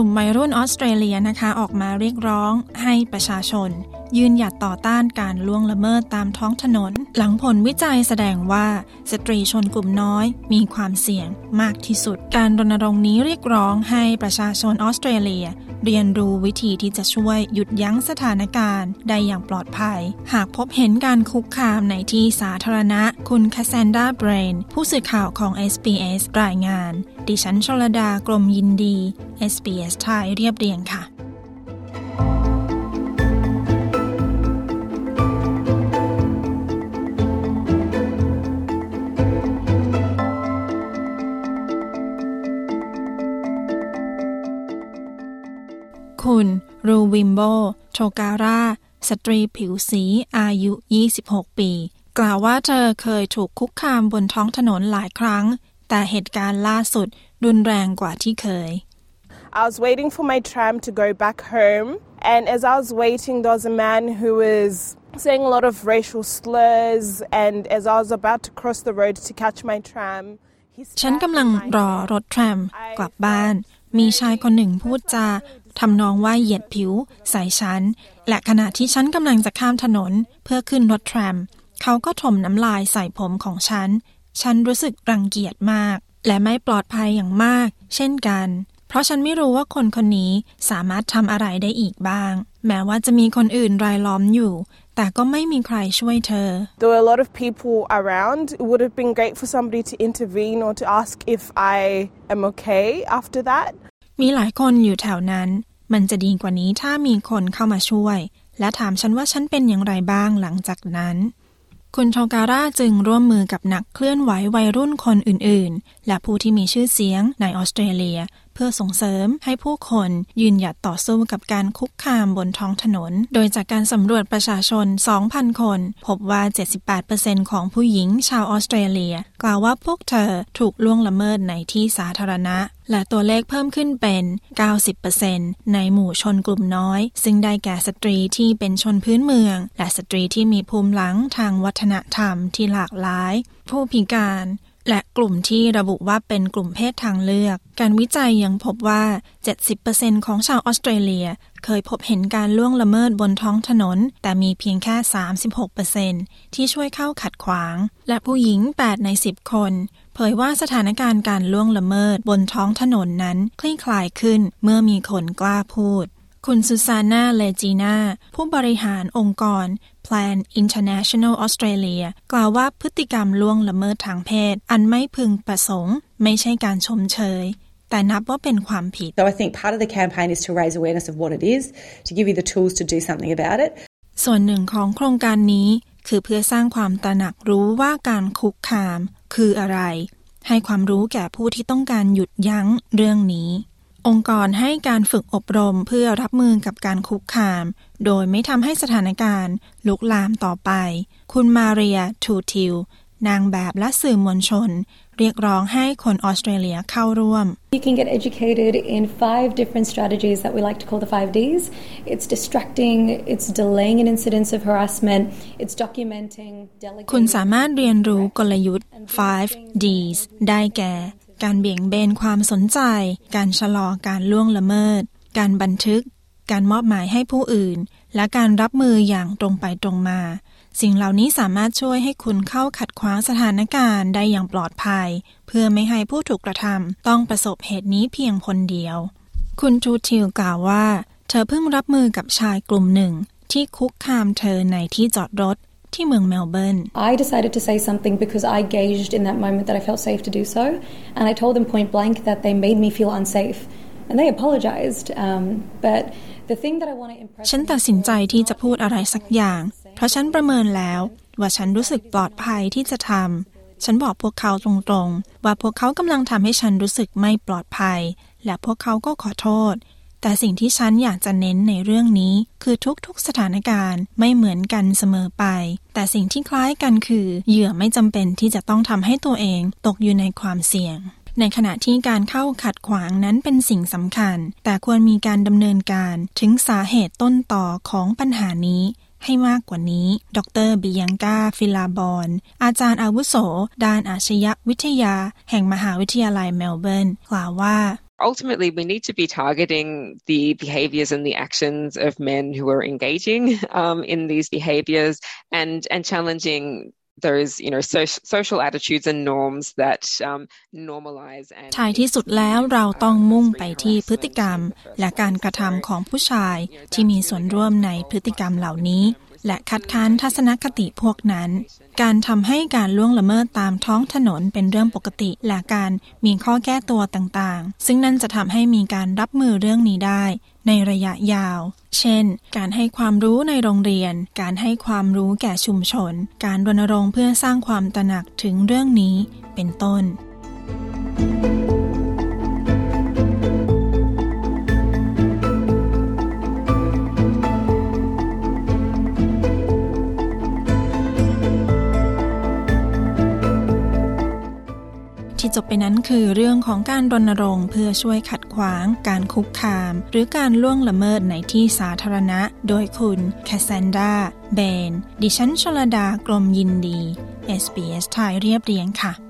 ลุ่มวัยรุ่นออสเตรเลียนะคะ ออกมาเรียกร้องให้ประชาชน ยืนหยัดต่อต้านการล่วงละเมิดตามท้องถนน หลังผลวิจัยแสดงว่าสตรีชนกลุ่มน้อยมีความเสี่ยงมากที่สุด การรณรงค์นี้เรียกร้องให้ประชาชนออสเตรเลีย เรียนรู้วิธีที่จะช่วยหยุดยั้งสถานการณ์ได้อย่างปลอดภัย หากพบเห็นการคุกคามในที่สาธารณะ คุณคาซนดาเบรน ผู้สื่อข่าวของ SBS รายงาน ดิฉันชลดากรมยินดี SBS ไทยเรียบเรียงค่ะ รูวิมโบโชการาสตรีผิวสีอายุ 26 ปี กล่าวว่าเธอเคยถูกคุกคามบนท้องถนนหลายครั้ง แต่เหตุการณ์ล่าสุดรุนแรงกว่าที่เคย I was waiting for my tram to go back home, and as I was waiting, there was a man who was saying a lot of racial slurs, and as I was about to cross the road to catch my tram, he ฉัน spat กำลัง in my รอ hair. รถแทรมกลับบ้าน มีชายคนหนึ่งพูดจา ทำนองว่าเหยียดผิว ใส่ฉัน และขณะที่ฉันกำลังจะข้ามถนน เพื่อขึ้นรถแทรม เขาก็ถมน้ำลายใส่ผมของฉัน ฉันรู้สึกรังเกียจมาก และไม่ปลอดภัยอย่างมาก เช่นกัน เพราะฉันไม่รู้ว่าคนคนนี้สามารถทำอะไรได้อีกบ้าง แม้ว่าจะมีคนอื่นรายล้อมอยู่ แต่ก็ไม่มีใครช่วยเธอ There were a lot of people around. It would have been great for somebody to intervene or to ask if I am okay after that. มีหลายคนอยู่แถวนั้น มันจะดีกว่านี้ถ้ามีคนเข้ามาช่วย และถามฉันว่าฉันเป็นอย่างไรบ้างหลังจากนั้น คุณโชการ่าจึงร่วมมือกับนักเคลื่อนไหววัยรุ่นคนอื่นๆ และผู้ที่มีชื่อเสียงในออสเตรเลีย เพื่อส่งเสริมให้ผู้คนยืนหยัดต่อสู้กับการคุกคามบนท้องถนน โดยจากการสำรวจประชาชน 2,000 คน พบว่า 78%ของผู้หญิงชาวออสเตรเลีย กล่าวว่าพวกเธอถูกล่วงละเมิดในที่สาธารณะ และตัวเลขเพิ่มขึ้นเป็น 90%ในหมู่ชนกลุ่มน้อย ซึ่งได้แก่สตรีที่เป็นชนพื้นเมือง และสตรีที่มีภูมิหลังทางวัฒนธรรมที่หลากหลาย ผู้พิการ และกลุ่มที่ระบุว่าเป็นกลุ่มเพศทางเลือก การวิจัยยังพบว่า 70%ของชาวออสเตรเลีย เคยพบเห็นการล่วงละเมิดบนท้องถนน แต่มีเพียงแค่ 36%ที่ช่วยเข้าขัดขวาง และผู้หญิง 8 ใน 10 คน เผยว่าสถานการณ์การล่วงละเมิดบนท้องถนนนั้น คลี่คลายขึ้นเมื่อมีคนกล้าพูด คุณซูซาน่า เลจีนาผู้บริหารองค์กร Plan International Australia กล่าวว่าพฤติกรรมล่วงละเมิดทางเพศ อันไม่พึงประสงค์ ไม่ใช่การชมเชยแต่นับว่าเป็นความผิด So I think part of the campaign is to raise awareness of what it is, to give you the tools to do something about it. ส่วนหนึ่งของโครงการนี้ คือเพื่อสร้างความตระหนักรู้ว่าการคุกคาม คืออะไร ให้ความรู้แก่ผู้ที่ต้องการหยุดยั้งเรื่องนี้ องค์กรให้การฝึกอบรมเพื่อรับมือกับการคุกคาม โดยไม่ทำให้สถานการณ์ ลุกลามต่อไป คุณมาเรียทูทิลนางแบบและสื่อมวลชน เรียกร้องให้คนออสเตรเลียเข้าร่วม You can get educated in five different strategies that we like to call the five Ds. It's distracting, it's delaying an incidence of harassment, it's documenting, คุณ delegating. สามารถเรียนรู้กลยุทธ์ 5 Ds ได้แก่ การเบี่ยงเบนความสนใจ การชะลอการล่วงละเมิด การบันทึก การมอบหมายให้ผู้อื่น และการรับมืออย่างตรงไปตรงมา สิ่งเหล่านี้สามารถช่วยให้คุณเข้าขัดขวางสถานการณ์ได้อย่างปลอดภัย เพื่อไม่ให้ผู้ถูกกระทำต้องประสบเหตุนี้เพียงคนเดียว คุณทูทิลกล่าวว่า เธอเพิ่งรับมือกับชายกลุ่มหนึ่งที่คุกคามเธอในที่จอดรถ ที่เมืองเมลเบิร์น I decided to say something because I gauged in that moment that I felt safe to do so, and I told them point blank that they made me feel unsafe. And they apologized. Um, but the thing that I want to impress ฉันตัดสินใจที่จะพูดอะไรสักอย่าง เพราะฉันประเมินแล้ว ว่าฉันรู้สึกปลอดภัยที่จะทำ ฉันบอกพวกเขาตรงๆ ว่าพวกเขากำลังทำให้ฉันรู้สึกไม่ปลอดภัย และพวกเขาก็ขอโทษ แต่สิ่งที่ฉันอยากจะเน้นในเรื่องนี้ คือทุกๆสถานการณ์ไม่เหมือนกันเสมอไป แต่สิ่งที่คล้ายกันคือ เหยื่อไม่จำเป็นที่จะต้องทำให้ตัวเองตกอยู่ในความเสี่ยงในขณะที่การเข้าขัดขวางนั้นเป็นสิ่งสำคัญ แต่ควรมีการดำเนินการถึงสาเหตุต้นต่อของปัญหานี้ให้มากกว่านี้ ดรบิยังกาฟิลาบอน อาจารย์อาวุโส ด้านอาชญวิทยา แห่งมหาวิทยาลัยเมลเบิร์น กล่าวว่า ultimately we need to be targeting the behaviors and the actions of men who are engaging um, in these behaviors and and challenging those you know social, social attitudes and norms that um, normalize and ท้ายที่สุดแล้วเราต้องมุ่งไปที่พฤติกรรม และการกระทำของผู้ชายที่มีส่วนร่วมในพฤติกรรมเหล่านี้ และคัดค้านทัศนคติพวกนั้น การทำให้การล่วงละเมิดตามท้องถนนเป็นเรื่องปกติและการมีข้อแก้ตัวต่างๆ ซึ่งนั่นจะทำให้มีการรับมือเรื่องนี้ได้ในระยะยาว เช่น การให้ความรู้ในโรงเรียน การให้ความรู้แก่ชุมชน การรณรงค์เพื่อสร้างความตระหนักถึงเรื่องนี้ เป็นต้น ที่จบไปนั้นคือเรื่องของการรณรงค์เพื่อช่วยขัดขวาง การคุกคาม หรือการล่วงละเมิดในที่สาธารณะ โดยคุณแคสซนดาเบน ดิฉันชลดากรมยินดี SBS ไทยเรียบเรียงค่ะ